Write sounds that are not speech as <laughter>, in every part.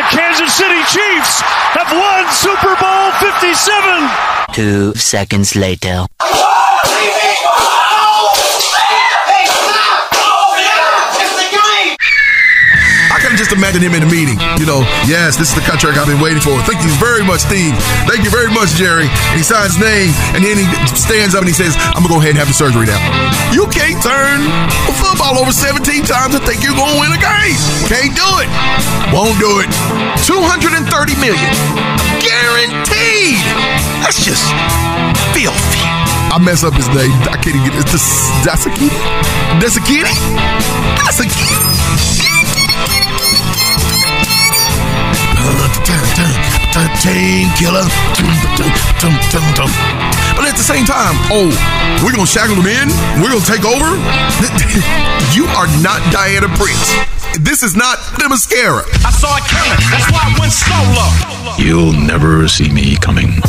the Kansas City Chiefs have won Super Bowl 57. Two seconds later. I can just imagine him in a meeting. You know, yes, this is the contract I've been waiting for. Thank you very much, Steve. Thank you very much, Jerry. And he signs his name, and then he stands up and he says, I'm gonna go ahead and have the surgery now. You can't turn a football over 17 times and think you're gonna win a game. Can't do it. Won't do it. 230 million. Guaranteed. That's just filthy. I mess up his name. I can't even get it. Dasakini? Dasakini? Dasakini? Team killer. But at the same time, oh, we're gonna shackle them in. We're gonna take over. <laughs> you are not Diana Prince. This is not the mascara. I saw it coming. That's why I went solo. You'll never see me coming.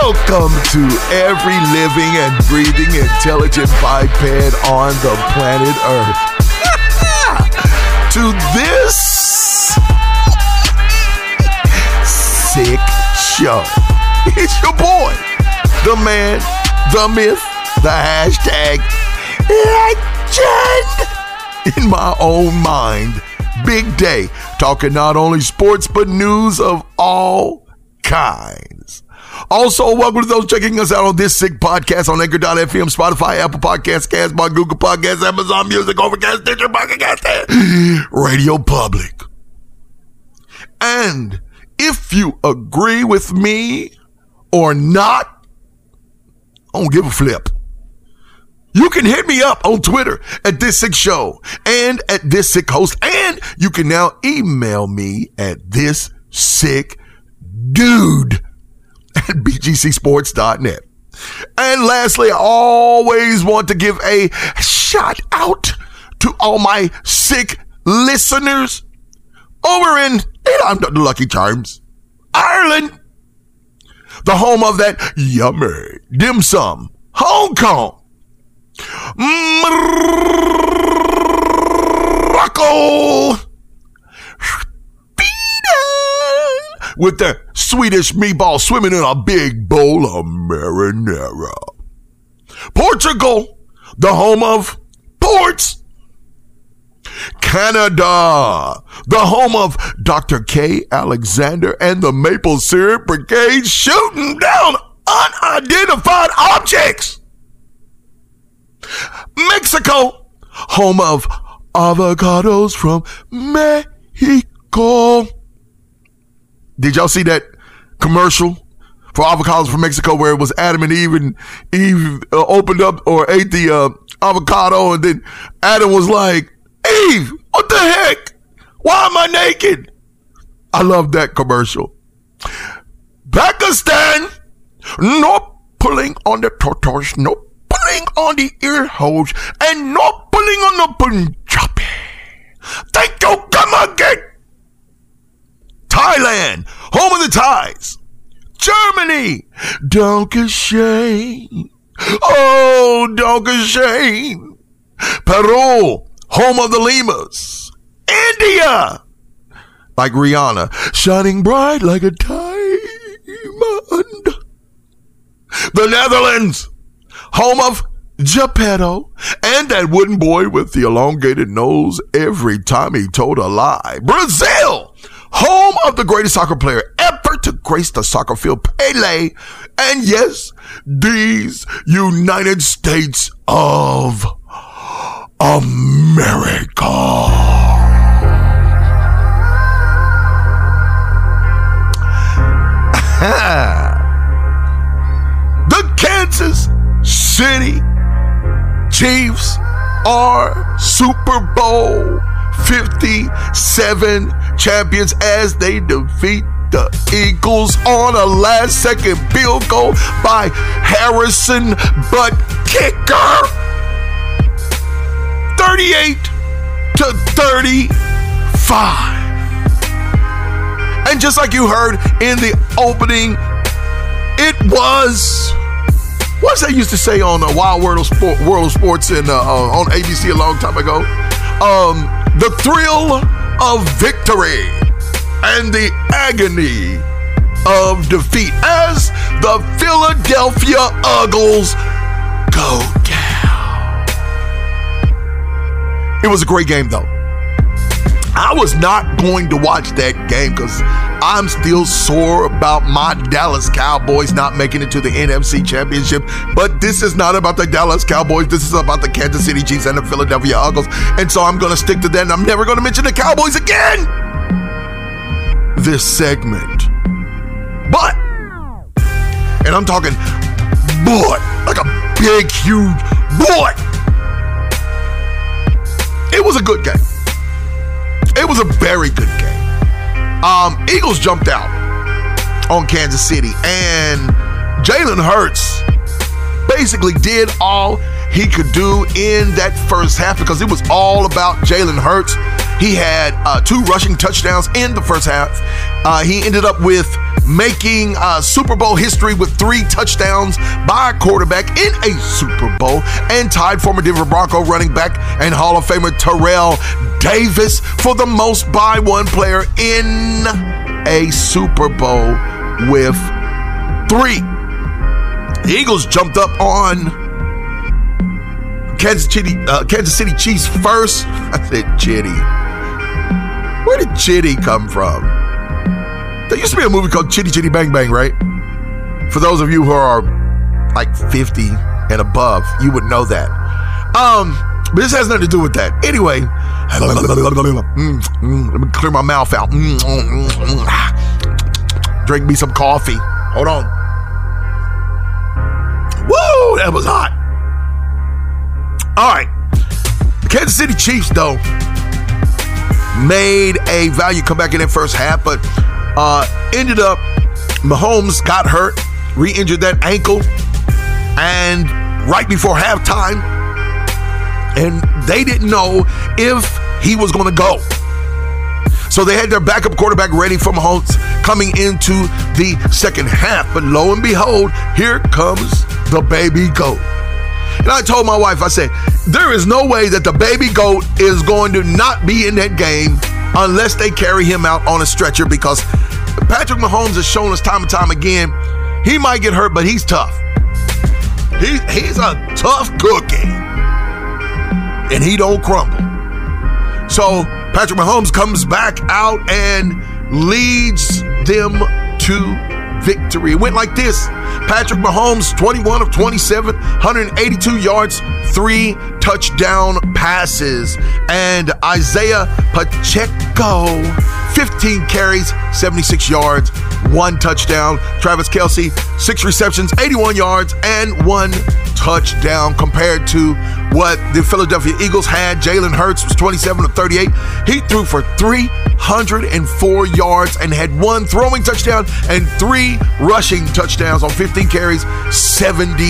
Welcome to every living and breathing intelligent biped on the planet Earth. To this sick show. It's your boy, the man, the myth, the hashtag legend in my own mind. Big day, talking not only sports but news of all kinds. Also, welcome to those checking us out on this sick podcast on Anchor.fm, Spotify, Apple Podcasts, Castbox, Google Podcasts, Amazon Music, Overcast, Stitcher, Podcast, Radio Public. And if you agree with me or not, I don't give a flip. You can hit me up on Twitter at This Sick Show and at This Sick Host, and you can now email me at This Sick Dude at bgcsports.net. And lastly, I always want to give a shout out to all my sick listeners over in, and I'm the Lucky Charms, Ireland, the home of that yummy dim sum, Hong Kong, Morocco, with the Swedish meatball swimming in a big bowl of marinara. Portugal, the home of ports. Canada, the home of Dr. K. Alexander and the Maple Syrup Brigade shooting down unidentified objects. Mexico, home of avocados from Mexico. Did y'all see that commercial for avocados from Mexico where it was Adam and Eve and Eve uh, opened up or ate the uh, avocado and then Adam was like, Eve, what the heck? Why am I naked? I love that commercial. Pakistan, no pulling on the tortoise, no pulling on the ear holes, and no pulling on the Punjabi. Thank you, come again. Thailand, home of the Thais. Germany, Dankeschön. Oh, Dankeschön. Peru, home of the Limas. India, like Rihanna, shining bright like a diamond. The Netherlands, home of Geppetto, and that wooden boy with the elongated nose every time he told a lie. Brazil, home of the greatest soccer player ever to grace the soccer field, Pele. And yes, these United States of America. <laughs> the Kansas City Chiefs are Super Bowl 57 champions as they defeat the Eagles on a last second field goal by Harrison Butt Kicker. 38 to 35. And just like you heard in the opening, it was what's they used to say on uh, Wild World of, Sport, World of Sports and uh, uh, on ABC a long time ago? Um, the thrill of victory and the agony of defeat as the Philadelphia Eagles go down. It was a great game, though. I was not going to watch that game because I'm still sore about my Dallas Cowboys not making it to the NFC Championship. But this is not about the Dallas Cowboys. This is about the Kansas City Chiefs and the Philadelphia Eagles. And so I'm going to stick to that. And I'm never going to mention the Cowboys again this segment. But, and I'm talking boy, like a big, huge boy. It was a good game. It was a very good game. Um, Eagles jumped out on Kansas City, and Jalen Hurts basically did all he could do in that first half because it was all about Jalen Hurts. He had uh, two rushing touchdowns in the first half. Uh, he ended up with making uh, Super Bowl history with three touchdowns by a quarterback in a Super Bowl and tied former Denver Bronco running back and Hall of Famer Terrell Davis for the most by one player in a Super Bowl with three. The Eagles jumped up on Kansas City, uh, Kansas City Chiefs first. <laughs> I said Chitty. Where did Chitty come from? There used to be a movie called Chitty Chitty Bang Bang, right? For those of you who are like 50 and above, you would know that. Um, but this has nothing to do with that. Anyway, let me clear my mouth out. Drink me some coffee. Hold on. Woo, that was hot. All right. The Kansas City Chiefs, though, made a value comeback in that first half, but uh, ended up, Mahomes got hurt, re injured that ankle, and right before halftime, and they didn't know if he was going to go. So they had their backup quarterback ready for Mahomes coming into the second half. But lo and behold, here comes the baby goat. And I told my wife, I said, there is no way that the baby goat is going to not be in that game unless they carry him out on a stretcher because Patrick Mahomes has shown us time and time again he might get hurt, but he's tough. He, he's a tough cookie. And he don't crumble. So Patrick Mahomes comes back out and leads them to victory. It went like this Patrick Mahomes, 21 of 27, 182 yards, three touchdown passes. And Isaiah Pacheco, 15 carries, 76 yards, one touchdown. Travis Kelce, six receptions, 81 yards, and one touchdown compared to what the Philadelphia Eagles had. Jalen Hurts was 27 to 38. He threw for 304 yards and had one throwing touchdown and three rushing touchdowns on 15 carries, 70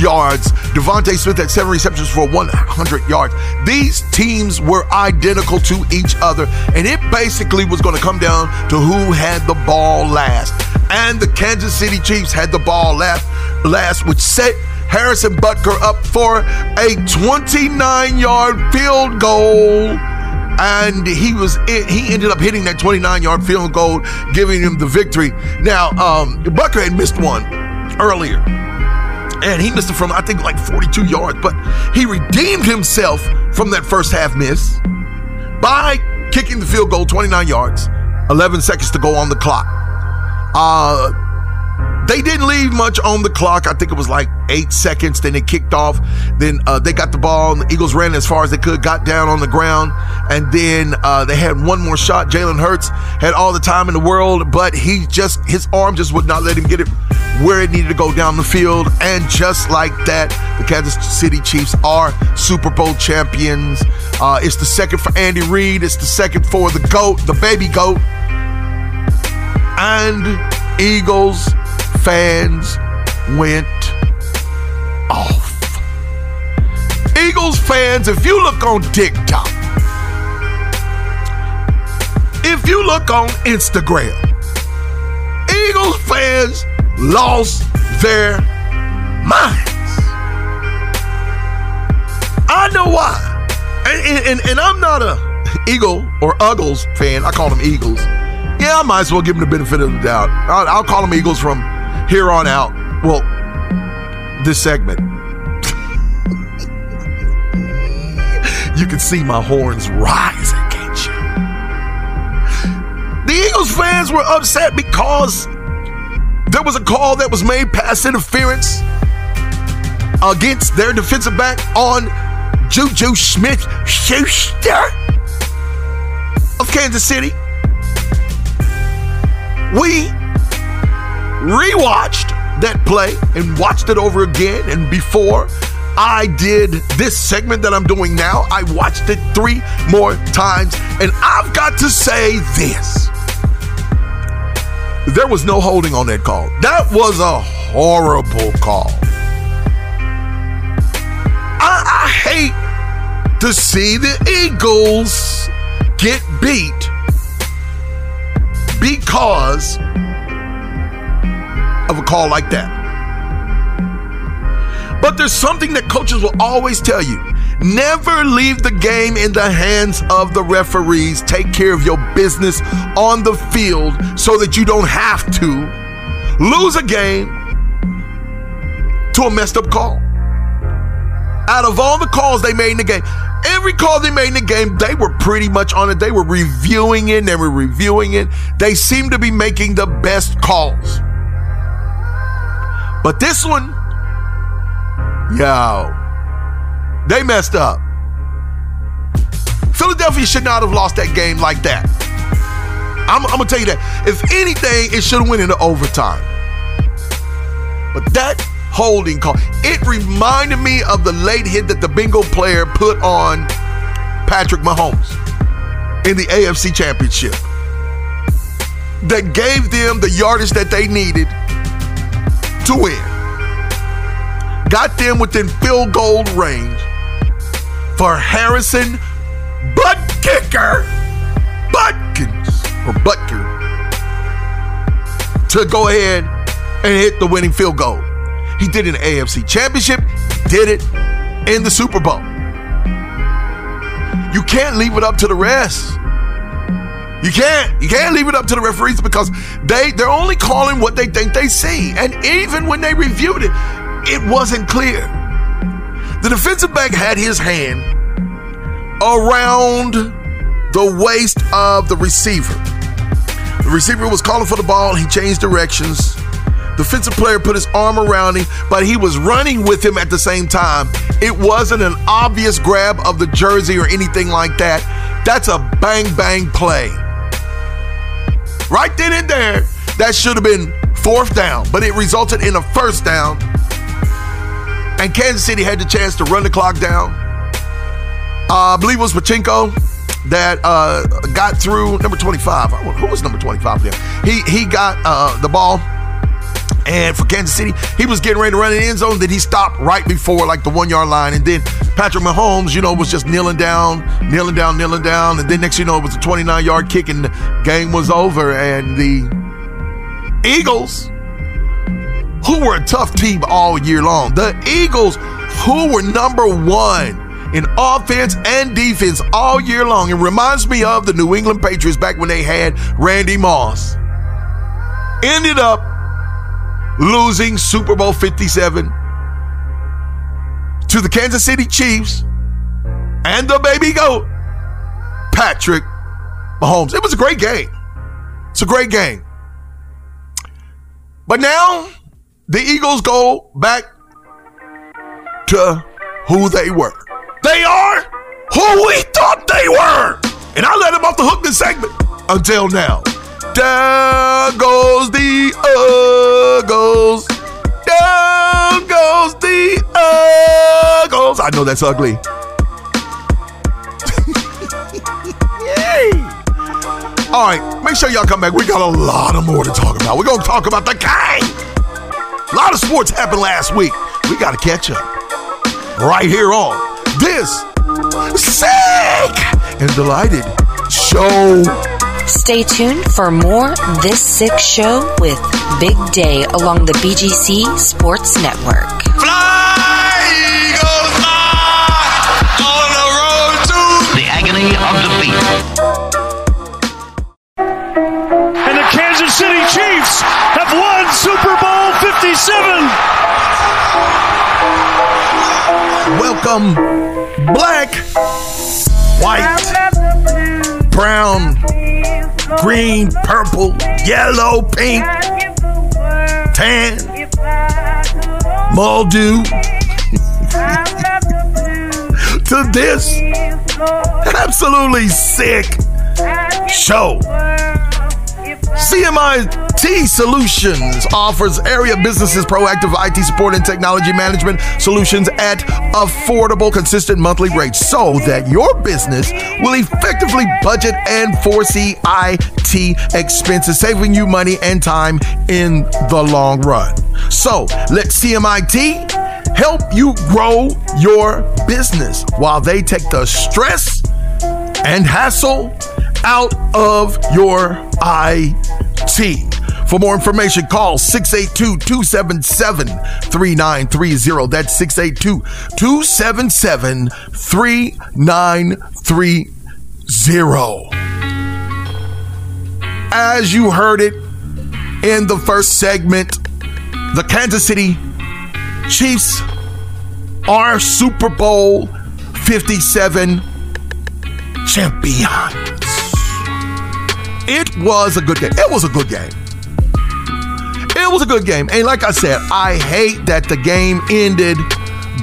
yards. DeVonta Smith had seven receptions for 100 yards. These teams were identical to each other, and it basically was going to come down to who had the ball last. And the Kansas City Chiefs had the ball last, last which set Harrison Butker up for a 29 yard field goal. And he was he ended up hitting that 29 yard field goal, giving him the victory. Now, um, Butker had missed one earlier. And he missed it from, I think, like 42 yards. But he redeemed himself from that first half miss by kicking the field goal 29 yards, 11 seconds to go on the clock. Uh, they didn't leave much on the clock. I think it was like eight seconds. Then it kicked off. Then uh, they got the ball. And the Eagles ran as far as they could, got down on the ground. And then uh, they had one more shot. Jalen Hurts had all the time in the world, but he just, his arm just would not let him get it where it needed to go down the field. And just like that, the Kansas City Chiefs are Super Bowl champions. Uh, it's the second for Andy Reid. It's the second for the GOAT, the baby GOAT. And Eagles fans went off. Eagles fans, if you look on TikTok, if you look on Instagram, Eagles fans lost their minds. I know why. And and, and, I'm not a Eagle or Uggles fan. I call them Eagles. Yeah, I might as well give them the benefit of the doubt. I'll, I'll call them Eagles from here on out. Well, this segment. you can see my horns rising, can't you? The Eagles fans were upset because there was a call that was made pass interference against their defensive back on Juju Smith Schuster of Kansas City. We rewatched that play and watched it over again. And before I did this segment that I'm doing now, I watched it three more times. And I've got to say this there was no holding on that call. That was a horrible call. I, I hate to see the Eagles get beat because of a call like that. But there's something that coaches will always tell you never leave the game in the hands of the referees. Take care of your business on the field so that you don't have to lose a game to a messed up call. Out of all the calls they made in the game, every call they made in the game, they were pretty much on it. They were reviewing it, and they were reviewing it. They seemed to be making the best calls. But this one, yo, they messed up. Philadelphia should not have lost that game like that. I'm, I'm gonna tell you that. If anything, it should have went into overtime. But that holding call, it reminded me of the late hit that the bingo player put on Patrick Mahomes in the AFC Championship. That gave them the yardage that they needed to win. Got them within field goal range for Harrison Butt Kicker Butkins or Butker to go ahead and hit the winning field goal. He did it in the AFC Championship, did it in the Super Bowl. You can't leave it up to the rest. You can't. You can't leave it up to the referees because they they're only calling what they think they see. And even when they reviewed it, it wasn't clear. The defensive back had his hand around the waist of the receiver. The receiver was calling for the ball. He changed directions. Defensive player put his arm around him, but he was running with him at the same time. It wasn't an obvious grab of the jersey or anything like that. That's a bang bang play. Right then and there, that should have been fourth down, but it resulted in a first down. And Kansas City had the chance to run the clock down. Uh, I believe it was Pachinko that uh, got through number 25. Who was number 25 there? He he got uh, the ball and for Kansas City, he was getting ready to run in the end zone. Then he stopped right before like the one yard line. And then Patrick Mahomes, you know, was just kneeling down, kneeling down, kneeling down. And then next you know, it was a 29 yard kick and the game was over. And the Eagles, who were a tough team all year long, the Eagles, who were number one in offense and defense all year long. It reminds me of the New England Patriots back when they had Randy Moss. Ended up losing Super Bowl 57 to the Kansas City Chiefs and the baby goat, Patrick Mahomes. It was a great game. It's a great game. But now the Eagles go back to who they were. They are who we thought they were. And I let them off the hook this segment until now. Down goes the Uggles. Down goes the Uggles. I know that's ugly. <laughs> Yay. All right, make sure y'all come back. We got a lot of more to talk about. We're going to talk about the game. A lot of sports happened last week. We got to catch up right here on this sick and delighted show. Stay tuned for more This Sick Show with Big Day along the BGC Sports Network. Fly, fly on the road to the agony of defeat. And the Kansas City Chiefs have won Super Bowl 57. Welcome, black, white, brown green, purple, yellow, pink, tan, Muldew <laughs> to this. absolutely sick show. CMIT Solutions offers area businesses proactive IT support and technology management solutions at affordable, consistent monthly rates so that your business will effectively budget and foresee IT expenses, saving you money and time in the long run. So let CMIT help you grow your business while they take the stress and hassle out of your IT. For more information, call 682 277 3930. That's 682 277 3930. As you heard it in the first segment, the Kansas City Chiefs are Super Bowl 57 champions. It was a good game. It was a good game. It was a good game. And like I said, I hate that the game ended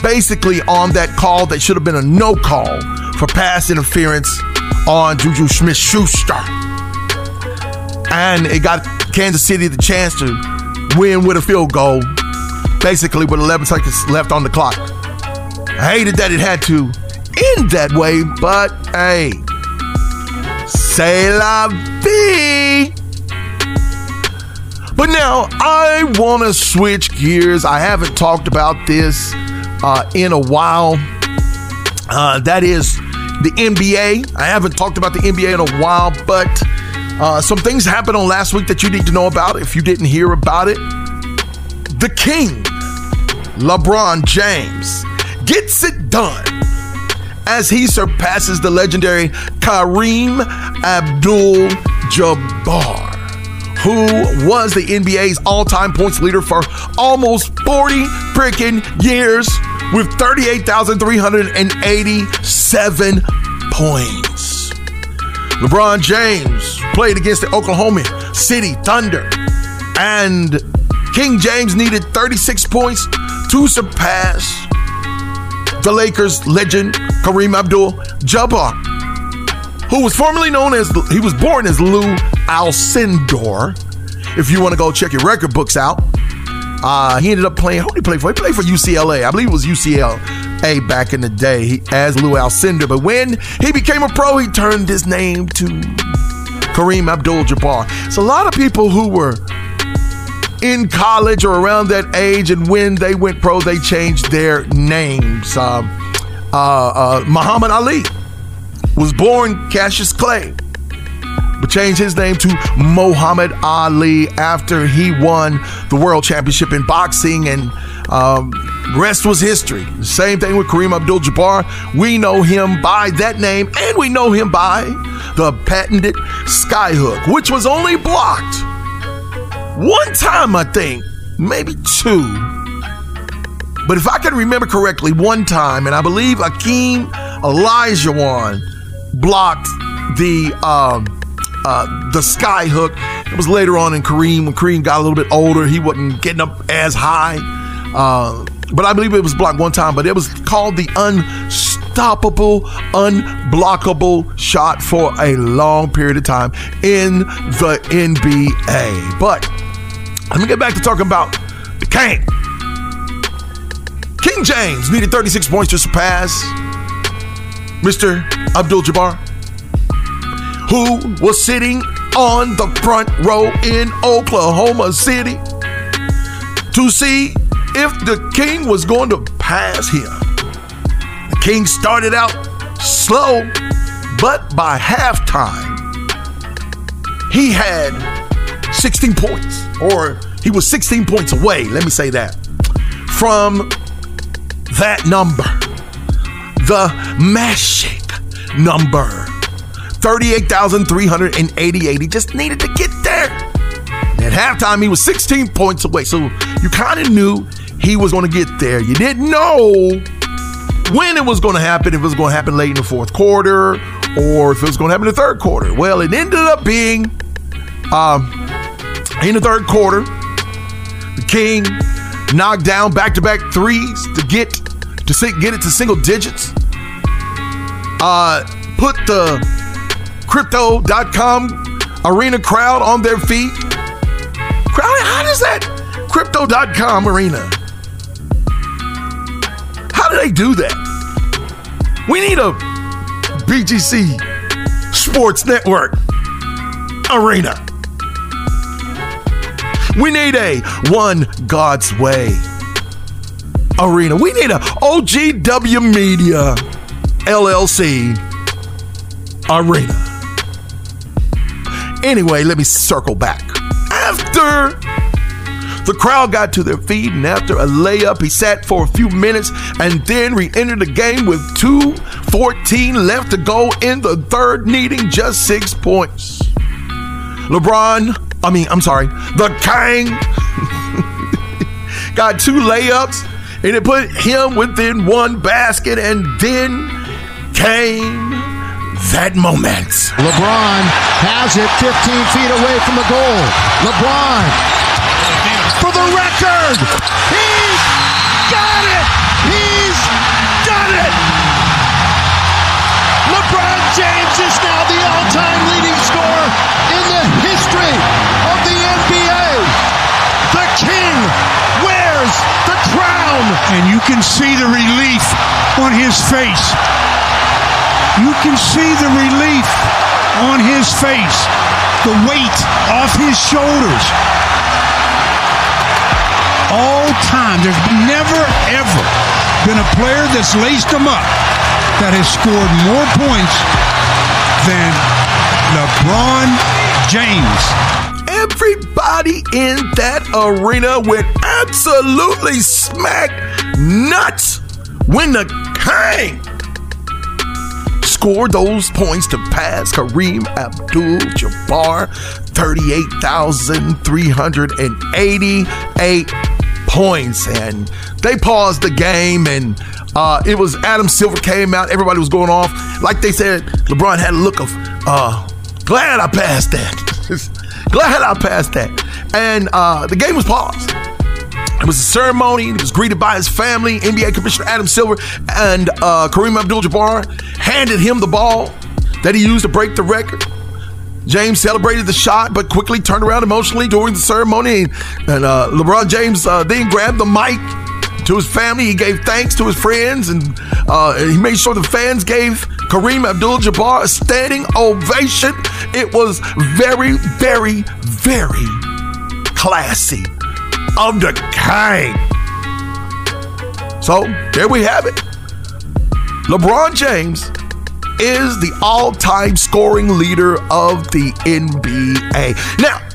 basically on that call that should have been a no call for pass interference on Juju Smith Schuster. And it got Kansas City the chance to win with a field goal, basically with 11 seconds left on the clock. I hated that it had to end that way, but hey, say la vie. But now I want to switch gears. I haven't talked about this uh, in a while. Uh, that is the NBA. I haven't talked about the NBA in a while, but uh, some things happened on last week that you need to know about if you didn't hear about it. The King, LeBron James, gets it done as he surpasses the legendary Kareem Abdul Jabbar, who was the NBA's all time points leader for almost 40 freaking years with 38,387 points. LeBron James played against the Oklahoma City Thunder, and King James needed 36 points to surpass the Lakers legend Kareem Abdul Jabbar, who was formerly known as, he was born as Lou Alcindor. If you want to go check your record books out, uh, he ended up playing, who did he play for? He played for UCLA. I believe it was UCLA back in the day he, as Lou Alcindor. But when he became a pro, he turned his name to Kareem Abdul Jabbar. So a lot of people who were in college or around that age, and when they went pro, they changed their names. Uh, uh, uh, Muhammad Ali was born Cassius Clay, but changed his name to Muhammad Ali after he won the world championship in boxing, and um, rest was history. Same thing with Kareem Abdul Jabbar. We know him by that name, and we know him by the patented skyhook, which was only blocked one time, I think, maybe two. But if I can remember correctly, one time, and I believe Akeem Olajuwon blocked the um, uh, the sky hook. It was later on in Kareem when Kareem got a little bit older. He wasn't getting up as high. Uh, but I believe it was blocked one time. But it was called the unstoppable, unblockable shot for a long period of time in the NBA. But let me get back to talking about the King. King James needed 36 points to surpass Mr. Abdul Jabbar, who was sitting on the front row in Oklahoma City to see if the King was going to pass him. The King started out slow, but by halftime, he had 16 points, or he was 16 points away, let me say that, from that number, the magic number 38,388. He just needed to get there. At halftime, he was 16 points away, so you kind of knew he was going to get there. You didn't know when it was going to happen, if it was going to happen late in the fourth quarter or if it was going to happen in the third quarter. Well, it ended up being um, in the third quarter. The King knocked down back-to-back threes to get to get it to single digits. Uh, put the crypto.com arena crowd on their feet. Crowd, how does that crypto.com arena? How do they do that? We need a BGC Sports Network arena. We need a One God's Way arena. We need a OGW Media LLC arena. Anyway, let me circle back. After the crowd got to their feet, and after a layup, he sat for a few minutes and then re entered the game with 2.14 left to go in the third, needing just six points. LeBron, I mean, I'm sorry, the King <laughs> got two layups and it put him within one basket, and then came that moment. LeBron has it 15 feet away from the goal. LeBron for the record. He's got it. He's got it. LeBron James is now the all-time leading scorer in the history of the NBA. The king wears the crown. And you can see the relief on his face. You can see the relief on his face, the weight off his shoulders. All time, there's never, ever been a player that's laced them up that has scored more points than LeBron James. Everybody in that arena went absolutely smack nuts when the king scored those points to pass Kareem Abdul Jabbar 38,388 points. And they paused the game, and uh, it was Adam Silver came out. Everybody was going off. Like they said, LeBron had a look of, uh, glad I passed that. <laughs> glad I passed that. And uh, the game was paused. It was a ceremony. He was greeted by his family. NBA Commissioner Adam Silver and uh, Kareem Abdul-Jabbar handed him the ball that he used to break the record. James celebrated the shot, but quickly turned around emotionally during the ceremony. And uh, LeBron James uh, then grabbed the mic to his family. He gave thanks to his friends, and uh, he made sure the fans gave Kareem Abdul-Jabbar a standing ovation. It was very, very, very classy of the king. So there we have it. LeBron James is the all time scoring leader of the NBA. Now,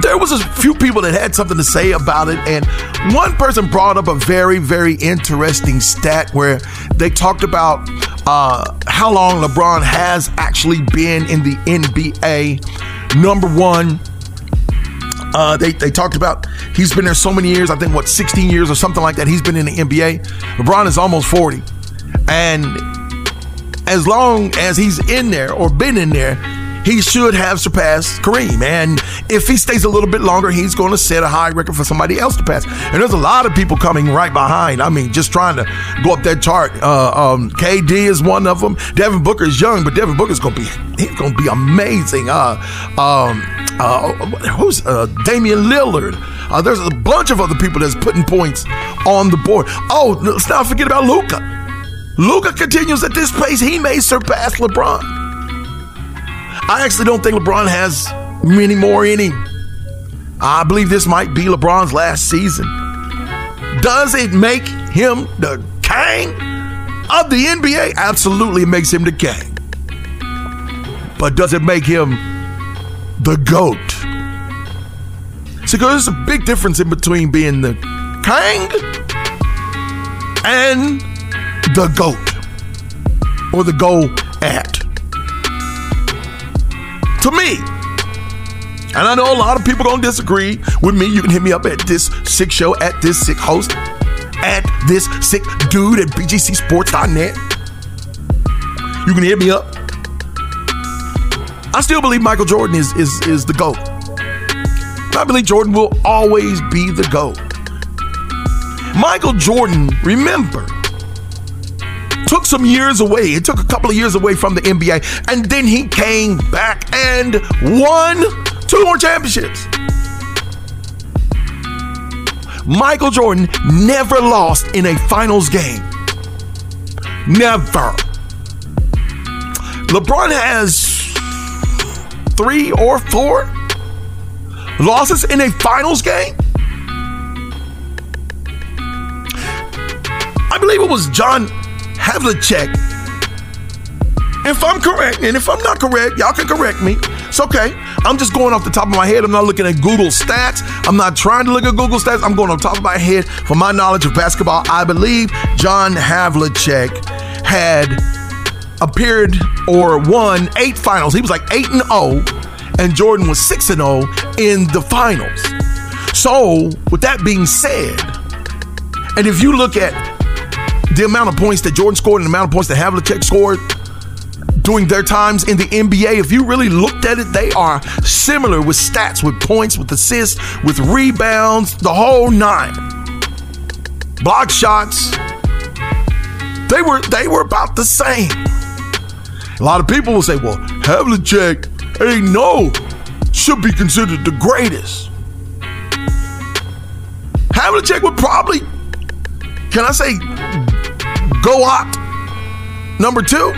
there was a few people that had something to say about it, and one person brought up a very, very interesting stat where they talked about uh, how long LeBron has actually been in the NBA. Number one, uh, they, they talked about he's been there so many years, I think, what, 16 years or something like that. He's been in the NBA. LeBron is almost 40. And as long as he's in there or been in there, he should have surpassed Kareem. And if he stays a little bit longer, he's going to set a high record for somebody else to pass. And there's a lot of people coming right behind. I mean, just trying to go up that chart. Uh, um, KD is one of them. Devin Booker is young, but Devin Booker is going to be he's going to be amazing. Uh, um, uh, who's uh, Damian Lillard? Uh, there's a bunch of other people that's putting points on the board. Oh, let's not forget about Luka. Luka continues at this pace. He may surpass LeBron. I actually don't think LeBron has many more in him. I believe this might be LeBron's last season. Does it make him the king of the NBA? Absolutely, it makes him the king. But does it make him the GOAT? See, there's a big difference in between being the king and the GOAT or the go at to me. And I know a lot of people don't disagree with me. You can hit me up at this sick show, at this sick host, at this sick dude at BGCSports.net. You can hit me up. I still believe Michael Jordan is is is the GOAT. I believe Jordan will always be the GOAT. Michael Jordan, remember, took some years away. It took a couple of years away from the NBA, and then he came back and won two more championships. Michael Jordan never lost in a finals game. Never. LeBron has three or four losses in a finals game. I believe it was John Havlicek. If I'm correct, and if I'm not correct, y'all can correct me. It's okay. I'm just going off the top of my head. I'm not looking at Google stats. I'm not trying to look at Google stats. I'm going off the top of my head for my knowledge of basketball. I believe John Havlicek had appeared or won eight finals. He was like 8 and 0 and Jordan was 6 and 0 in the finals. So, with that being said, and if you look at the amount of points that Jordan scored and the amount of points that Havlicek scored during their times in the NBA, if you really looked at it, they are similar with stats, with points, with assists, with rebounds, the whole nine. Block shots. They were they were about the same. A lot of people will say, well, Havlicek ain't no should be considered the greatest. Havlicek would probably, can I say, go out number two.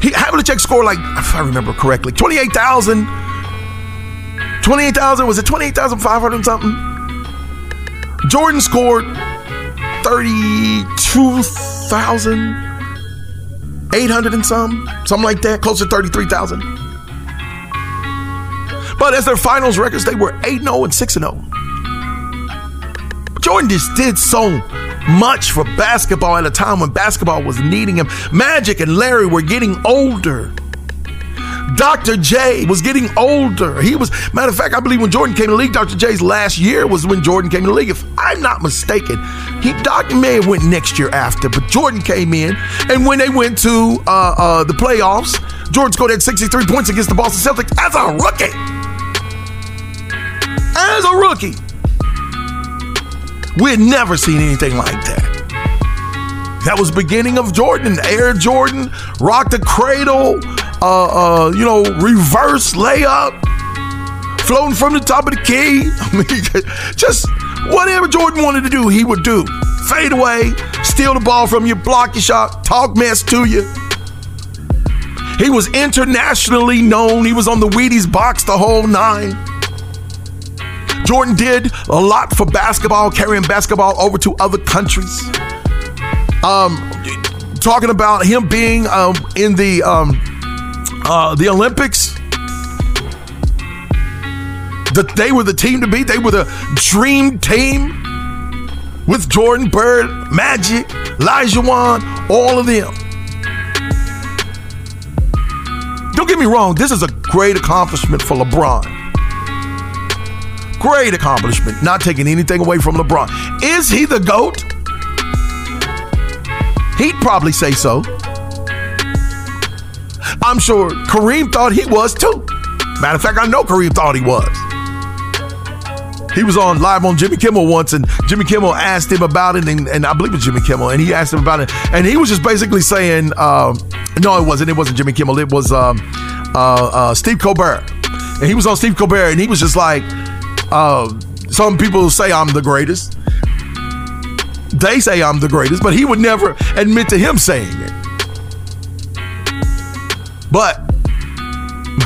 He Havlicek scored like, if I remember correctly, 28,000. 28,000, was it 28,500 something? Jordan scored 32,000. 800 and some, something like that, close to 33,000. But as their finals records, they were 8 0 and 6 0. Jordan just did so much for basketball at a time when basketball was needing him. Magic and Larry were getting older. Dr. J was getting older. He was, matter of fact, I believe when Jordan came to the league, Dr. J's last year was when Jordan came to the league. If I'm not mistaken, he Dr. may have went next year after, but Jordan came in, and when they went to uh, uh, the playoffs, Jordan scored at 63 points against the Boston Celtics as a rookie. As a rookie. We had never seen anything like that. That was beginning of Jordan, Air Jordan, rock the cradle, uh, uh, you know, reverse layup, floating from the top of the key. <laughs> I mean, just whatever Jordan wanted to do, he would do. Fade away, steal the ball from you, block your shot, talk mess to you. He was internationally known. He was on the Wheaties box the whole nine. Jordan did a lot for basketball, carrying basketball over to other countries. Um, talking about him being um, in the um, uh, the Olympics. That they were the team to beat. They were the dream team with Jordan Bird, Magic, Olajuwon, all of them. Don't get me wrong. This is a great accomplishment for LeBron. Great accomplishment. Not taking anything away from LeBron. Is he the GOAT? He'd probably say so. I'm sure Kareem thought he was too. Matter of fact, I know Kareem thought he was. He was on live on Jimmy Kimmel once, and Jimmy Kimmel asked him about it, and, and I believe it was Jimmy Kimmel, and he asked him about it, and he was just basically saying, um, no, it wasn't. It wasn't Jimmy Kimmel. It was um, uh, uh, Steve Colbert, and he was on Steve Colbert, and he was just like, uh, some people say I'm the greatest. They say I'm the greatest, but he would never admit to him saying it. But,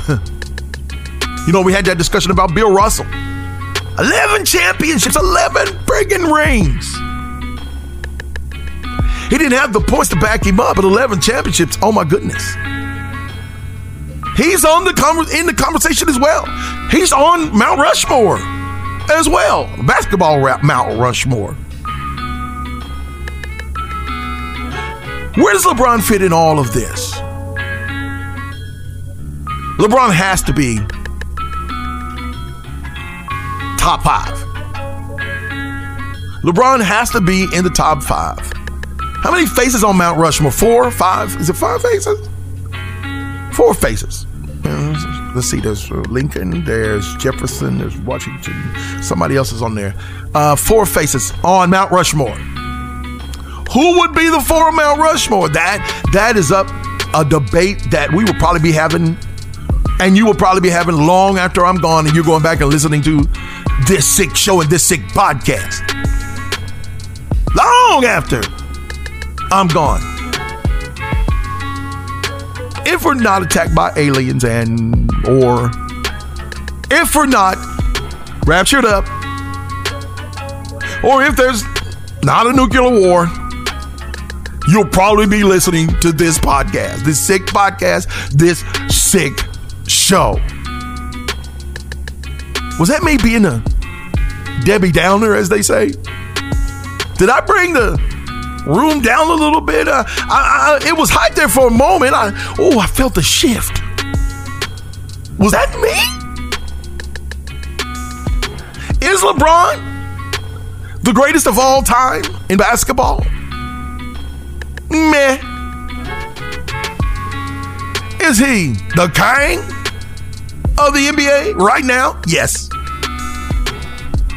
<laughs> you know, we had that discussion about Bill Russell. 11 championships, 11 friggin' rings. He didn't have the points to back him up, but 11 championships, oh my goodness. He's on the con- in the conversation as well. He's on Mount Rushmore as well. Basketball rap Mount Rushmore. Where does LeBron fit in all of this? LeBron has to be top five. LeBron has to be in the top five. How many faces on Mount Rushmore? Four, five? Is it five faces? Four faces. Let's see. There's Lincoln. There's Jefferson. There's Washington. Somebody else is on there. Uh, four faces on Mount Rushmore. Who would be the four on Mount Rushmore? That that is up a debate that we will probably be having, and you will probably be having long after I'm gone, and you're going back and listening to this sick show and this sick podcast. Long after I'm gone. If we're not attacked by aliens and or if we're not raptured up, or if there's not a nuclear war, you'll probably be listening to this podcast, this sick podcast, this sick show. Was that me being a Debbie Downer, as they say? Did I bring the room down a little bit? Uh, I, I, it was hot there for a moment. I, oh, I felt the shift. Was that me? Is LeBron the greatest of all time in basketball? Meh. Is he the king of the NBA right now? Yes.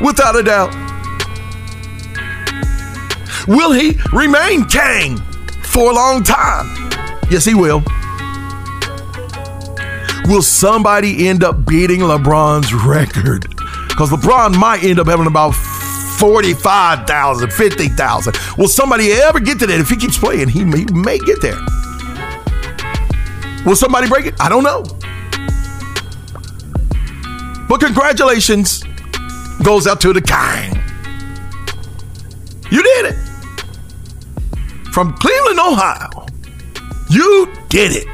Without a doubt. Will he remain king for a long time? Yes, he will. Will somebody end up beating LeBron's record? Because LeBron might end up having about 45,000, 50,000. Will somebody ever get to that? If he keeps playing, he may, may get there. Will somebody break it? I don't know. But congratulations goes out to the king. From Cleveland, Ohio. You did it.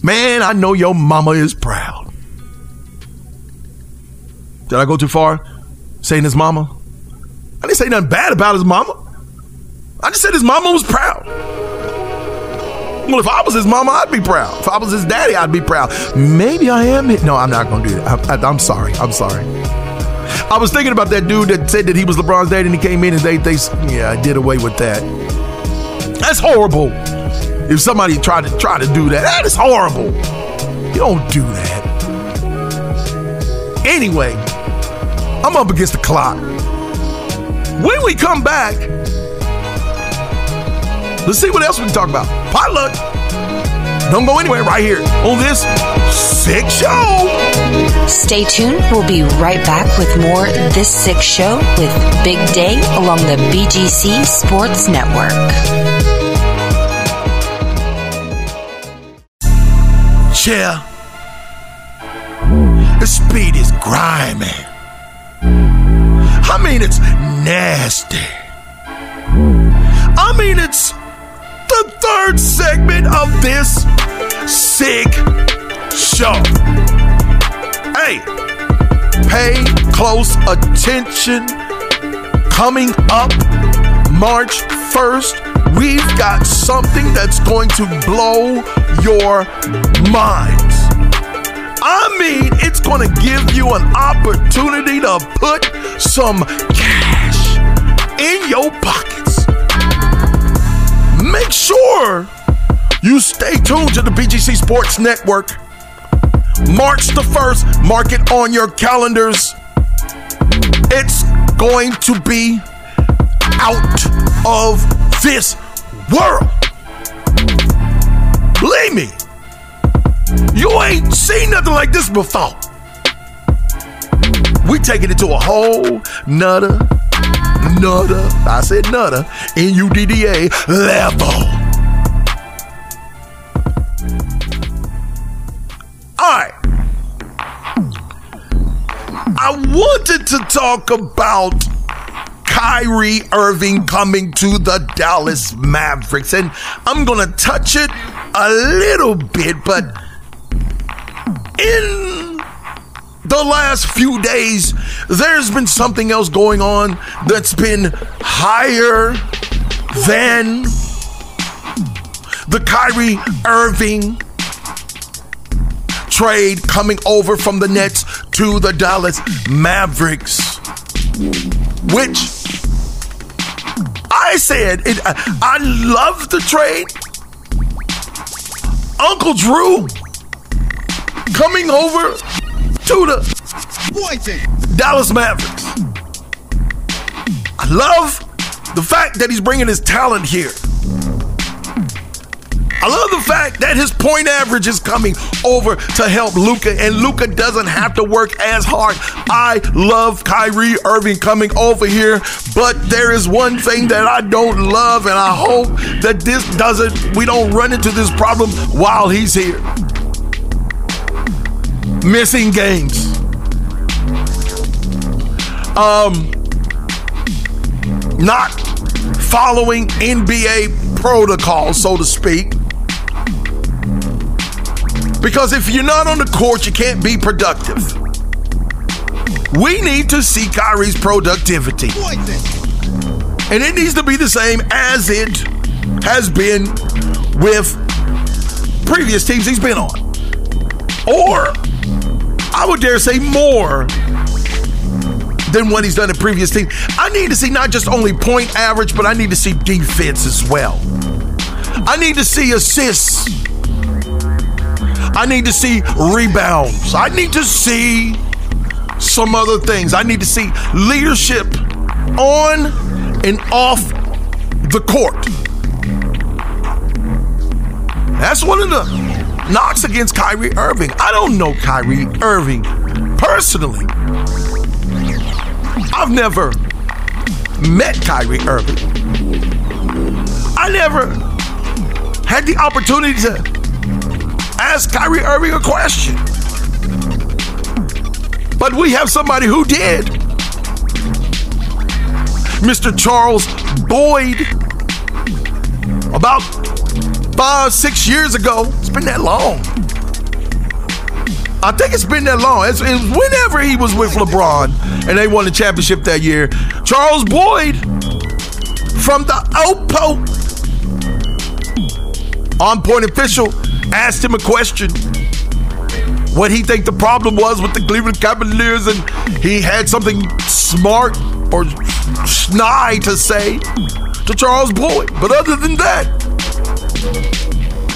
Man, I know your mama is proud. Did I go too far? saying his mama. I didn't say nothing bad about his mama. I just said his mama was proud. Well, if I was his mama, I'd be proud. If I was his daddy, I'd be proud. Maybe I am. No, I'm not going to do that. I, am sorry. I'm sorry. I was thinking about that dude that said that he was LeBron's dad and he came in and they, they yeah, I did away with that. That's horrible. If somebody tried to try to do that, that is horrible. You don't do that. Anyway, I'm up against the clock. When we come back, let's see what else we can talk about. Potluck. Don't go anywhere right here on this sick show. Stay tuned. We'll be right back with more This Sick Show with Big Day along the BGC Sports Network. Yeah. The speed is grimy. I mean, it's nasty. I mean, it's the third segment of this sick show. Hey, pay close attention. Coming up March 1st, we've got something that's going to blow your minds. I mean, it's going to give you an opportunity to put some cash in your pockets. Make sure you stay tuned to the BGC Sports Network. March the 1st, mark it on your calendars. It's going to be out of this world. Believe me, you ain't seen nothing like this before. We taking it to a whole nutter, nutter, I said nutter, N-U-D-D-A level. All right. I wanted to talk about Kyrie Irving coming to the Dallas Mavericks, and I'm going to touch it a little bit, but in the last few days, there's been something else going on that's been higher than the Kyrie Irving trade coming over from the Nets to the Dallas Mavericks. which I said it, I, I love the trade. Uncle Drew coming over to the Dallas Mavericks. I love the fact that he's bringing his talent here. I love the fact that his point average is coming over to help Luka, and Luka doesn't have to work as hard. I love Kyrie Irving coming over here, but there is one thing that I don't love, and I hope that this doesn't, we don't run into this problem while he's here. Missing games. Um, not following NBA protocol, so to speak. Because if you're not on the court, you can't be productive. We need to see Kyrie's productivity. And it needs to be the same as it has been with previous teams he's been on. Or, I would dare say, more than what he's done in previous teams. I need to see not just only point average, but I need to see defense as well. I need to see assists. I need to see rebounds. I need to see some other things. I need to see leadership on and off the court. That's one of the knocks against Kyrie Irving. I don't know Kyrie Irving personally. I've never met Kyrie Irving. I never had the opportunity to ask Kyrie Irving a question. But we have somebody who did. Mr. Charles Boyd, about five, six years ago. It's been that long. I think it's been that long. It's, it's whenever he was with LeBron and they won the championship that year. Charles Boyd from the Opo on point official asked him a question. What he think the problem was with the Cleveland Cavaliers, and he had something smart or snide to say to Charles Boyd. But other than that,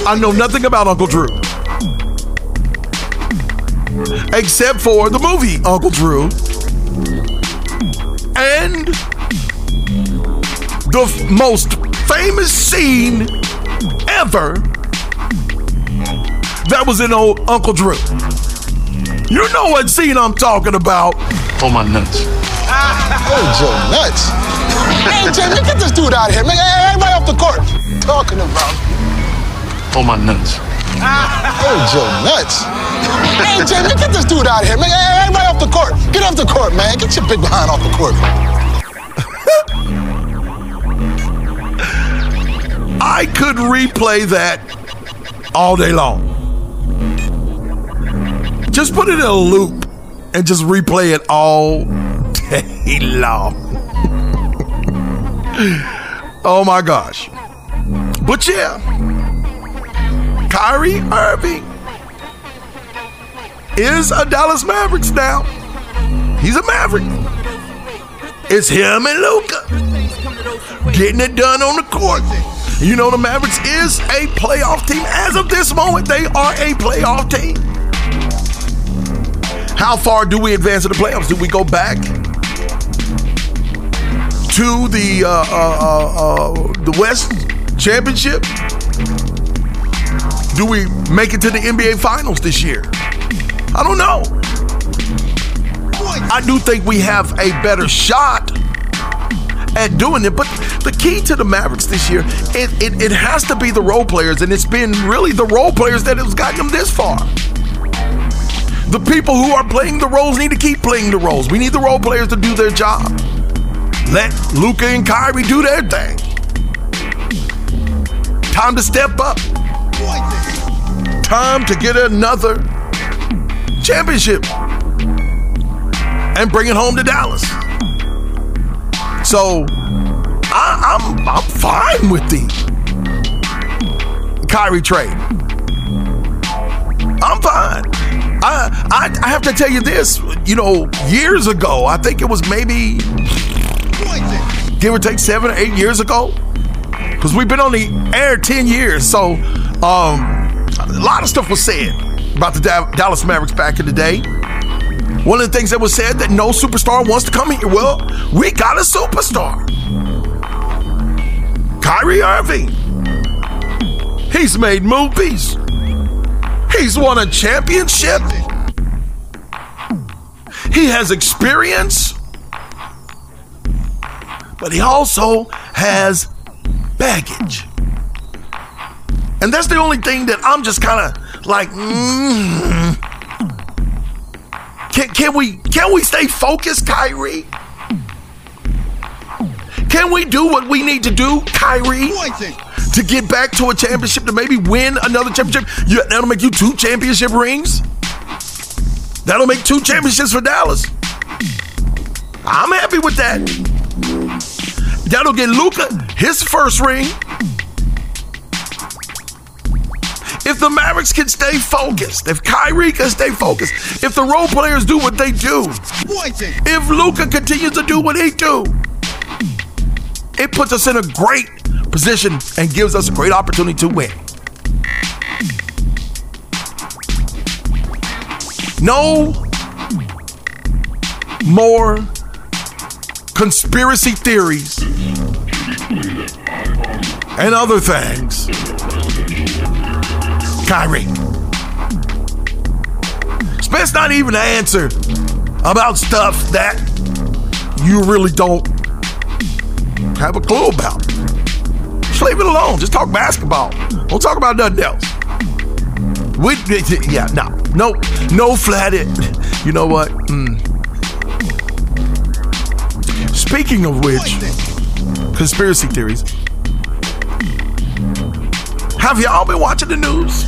I know nothing about Uncle Drew. Except for the movie Uncle Drew and the f- most famous scene ever that was in old Uncle Drew. You know what scene I'm talking about. Oh my nuts. Ah. Oh, Joe, nuts. Hey, Jay, man, get this dude out of here, man. Hey, everybody off the court. Talking about. Oh my nuts. Oh, Joe, nuts. Hey, Jay, man, get this dude out of here, man. Hey, everybody off the court. Get off the court, man. Get your big behind off the court. <laughs> I could replay that all day long. Just put it in a loop and just replay it all <laughs> day long. Oh my gosh. But yeah, Kyrie Irving is a Dallas Mavericks now. He's a Maverick. It's him and Luka getting it done on the court. You know, the Mavericks is a playoff team. As of this moment, they are a playoff team. How far do we advance to the playoffs? Do we go back to the uh, uh, uh, uh, the West Championship? Do we make it to the NBA Finals this year? I don't know. I do think we have a better shot at doing it. But the key to the Mavericks this year, it, it, it has to be the role players, and it's been really the role players that has gotten them this far. The people who are playing the roles need to keep playing the roles. We need the role players to do their job. Let Luka and Kyrie do their thing. Time to step up. Time to get another championship and bring it home to Dallas. So I, I'm I'm fine with the Kyrie trade. I'm fine. I, I I have to tell you this. You know, years ago, I think it was maybe give or take seven or eight years ago. Because we've been on the air 10 years. So um, a lot of stuff was said about the Da- Dallas Mavericks back in the day. One of the things that was said that no superstar wants to come here. Well, we got a superstar. Kyrie Irving. He's made movies. He's won a championship. He has experience. But he also has baggage. And that's the only thing that I'm just kind of like, mm. can, can we can we stay focused, Kyrie? Can we do what we need to do, Kyrie? To get back to a championship, to maybe win another championship. You, that'll make you two championship rings. That'll make two championships for Dallas. I'm happy with that. That'll get Luka his first ring. If the Mavericks can stay focused, if Kyrie can stay focused, if the role players do what they do, if Luka continues to do what he do, it puts us in a great position and gives us a great opportunity to win. No more conspiracy theories and other things. Kyrie. Spence not even to answer about stuff that you really don't have a clue about. Just leave it alone. Just talk basketball. Don't talk about nothing else. We, yeah, no, no, no flatted. <laughs> You know what? Mm. Speaking of which, conspiracy theories. Have y'all been watching the news?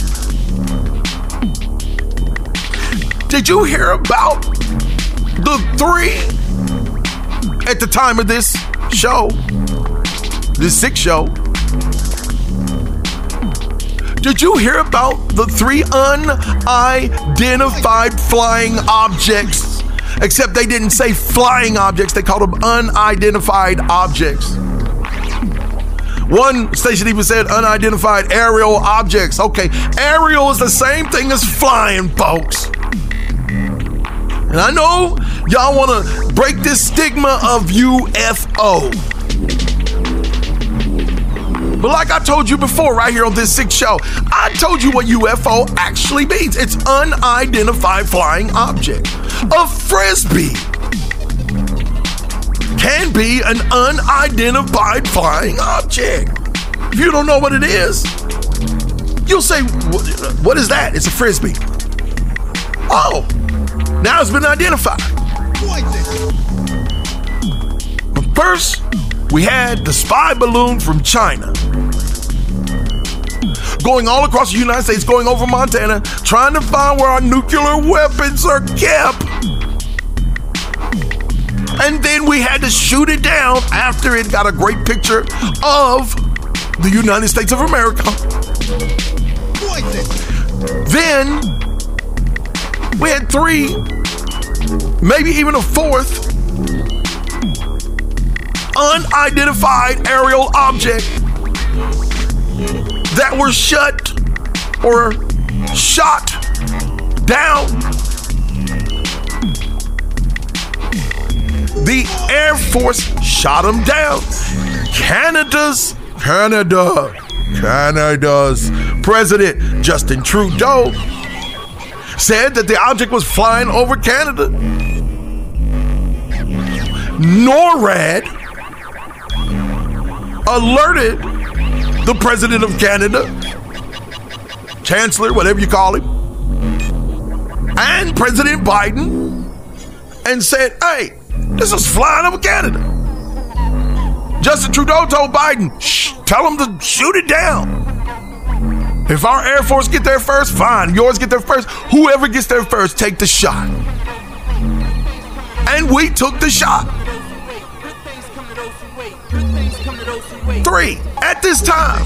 Did you hear about the three at the time of this show? This six show. Did you hear about the three unidentified flying objects? Except they didn't say flying objects, they called them unidentified objects. One station even said unidentified aerial objects. Okay, aerial is the same thing as flying, folks. And I know y'all want to break this stigma of UFO. But like I told you before, right here on this sick show, I told you what UFO actually means. It's unidentified flying object. A frisbee can be an unidentified flying object. If you don't know what it is, you'll say, What is that? It's a frisbee. Oh, now it's been identified. First, we had the spy balloon from China going all across the United States, going over Montana, trying to find where our nuclear weapons are kept. And then we had to shoot it down after it got a great picture of the United States of America. Then we had three, maybe even a fourth unidentified aerial object that were shut or shot down. The Air Force shot them down. Canada's Canada, Canada's President Justin Trudeau said that the object was flying over Canada. NORAD alerted the President of Canada, Chancellor, whatever you call him, and President Biden, and said, hey, this is flying over Canada. Justin Trudeau told Biden, Shh, tell him to shoot it down. If our Air Force get there first, fine. Yours get there first. Whoever gets there first, take the shot. And we took the shot. Three at this time.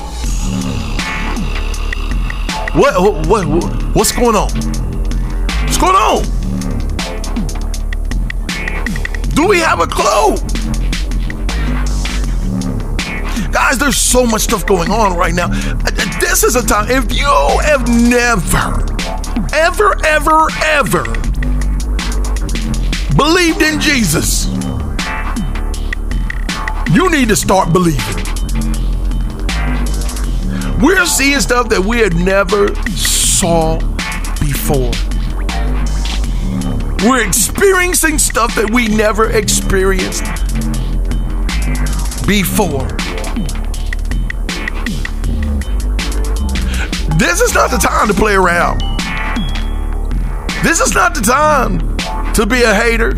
What, what, what what's going on? What's going on? Do we have a clue? Guys, there's so much stuff going on right now. This is a time, if you have never, ever, ever, ever believed in Jesus, you need to start believing. We're seeing stuff that we had never saw before. We're experiencing stuff that we never experienced before. This is not the time to play around. This is not the time to be a hater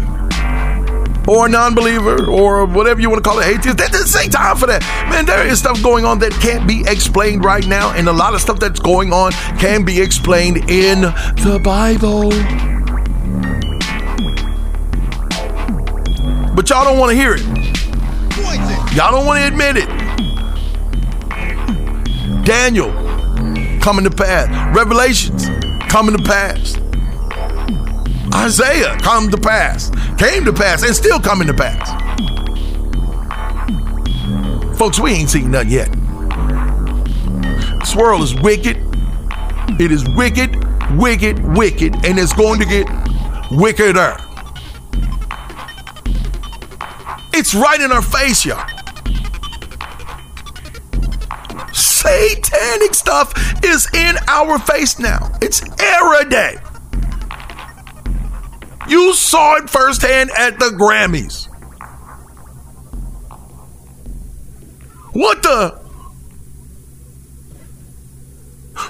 or a non-believer or whatever you want to call it, atheist. This ain't time for that. Man, there is stuff going on that can't be explained right now, and a lot of stuff that's going on can be explained in the Bible. But y'all don't want to hear it. Y'all don't want to admit it. Daniel coming to pass. Revelations coming to pass. Isaiah come to pass. Came to pass and still coming to pass. Folks, we ain't seen nothing yet. This world is wicked. It is wicked, wicked, wicked, and it's going to get wickeder. It's right in our face, y'all. Satanic stuff is in our face now. It's era day. You saw it firsthand at the Grammys. What the?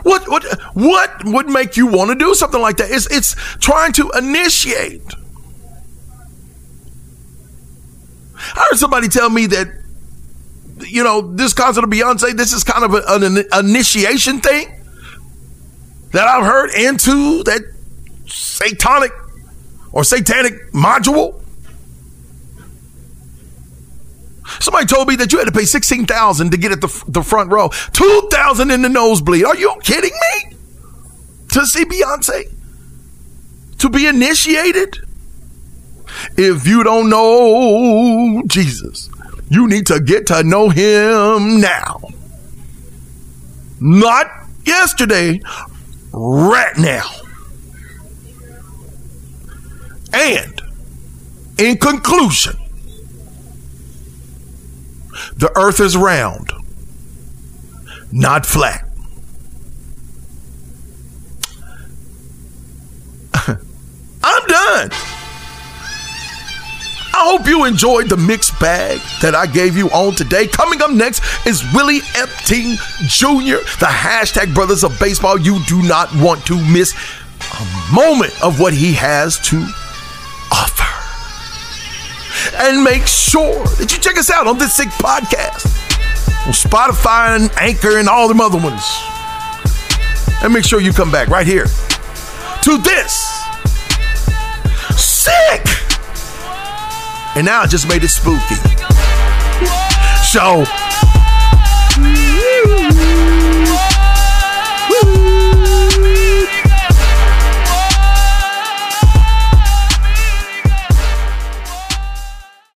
What what what would make you want to do something like that? It's it's trying to initiate. I heard somebody tell me that you know this concert of Beyonce. This is kind of a, an initiation thing that I've heard into that satanic or satanic module. Somebody told me that you had to pay sixteen thousand to get at the, the front row, two thousand in the nosebleed. Are you kidding me? To see Beyonce, to be initiated. If you don't know Jesus, you need to get to know Him now, not yesterday, right now. And in conclusion, the earth is round, not flat. <laughs> I'm done. I hope you enjoyed the mixed bag that I gave you on today. Coming up next is Willie Epting Jr., the hashtag brothers of baseball. You do not want to miss a moment of what he has to offer. And make sure that you check us out on this sick podcast on Spotify and Anchor and all them other ones. And make sure you come back right here to this sick. And now I just made it spooky. So,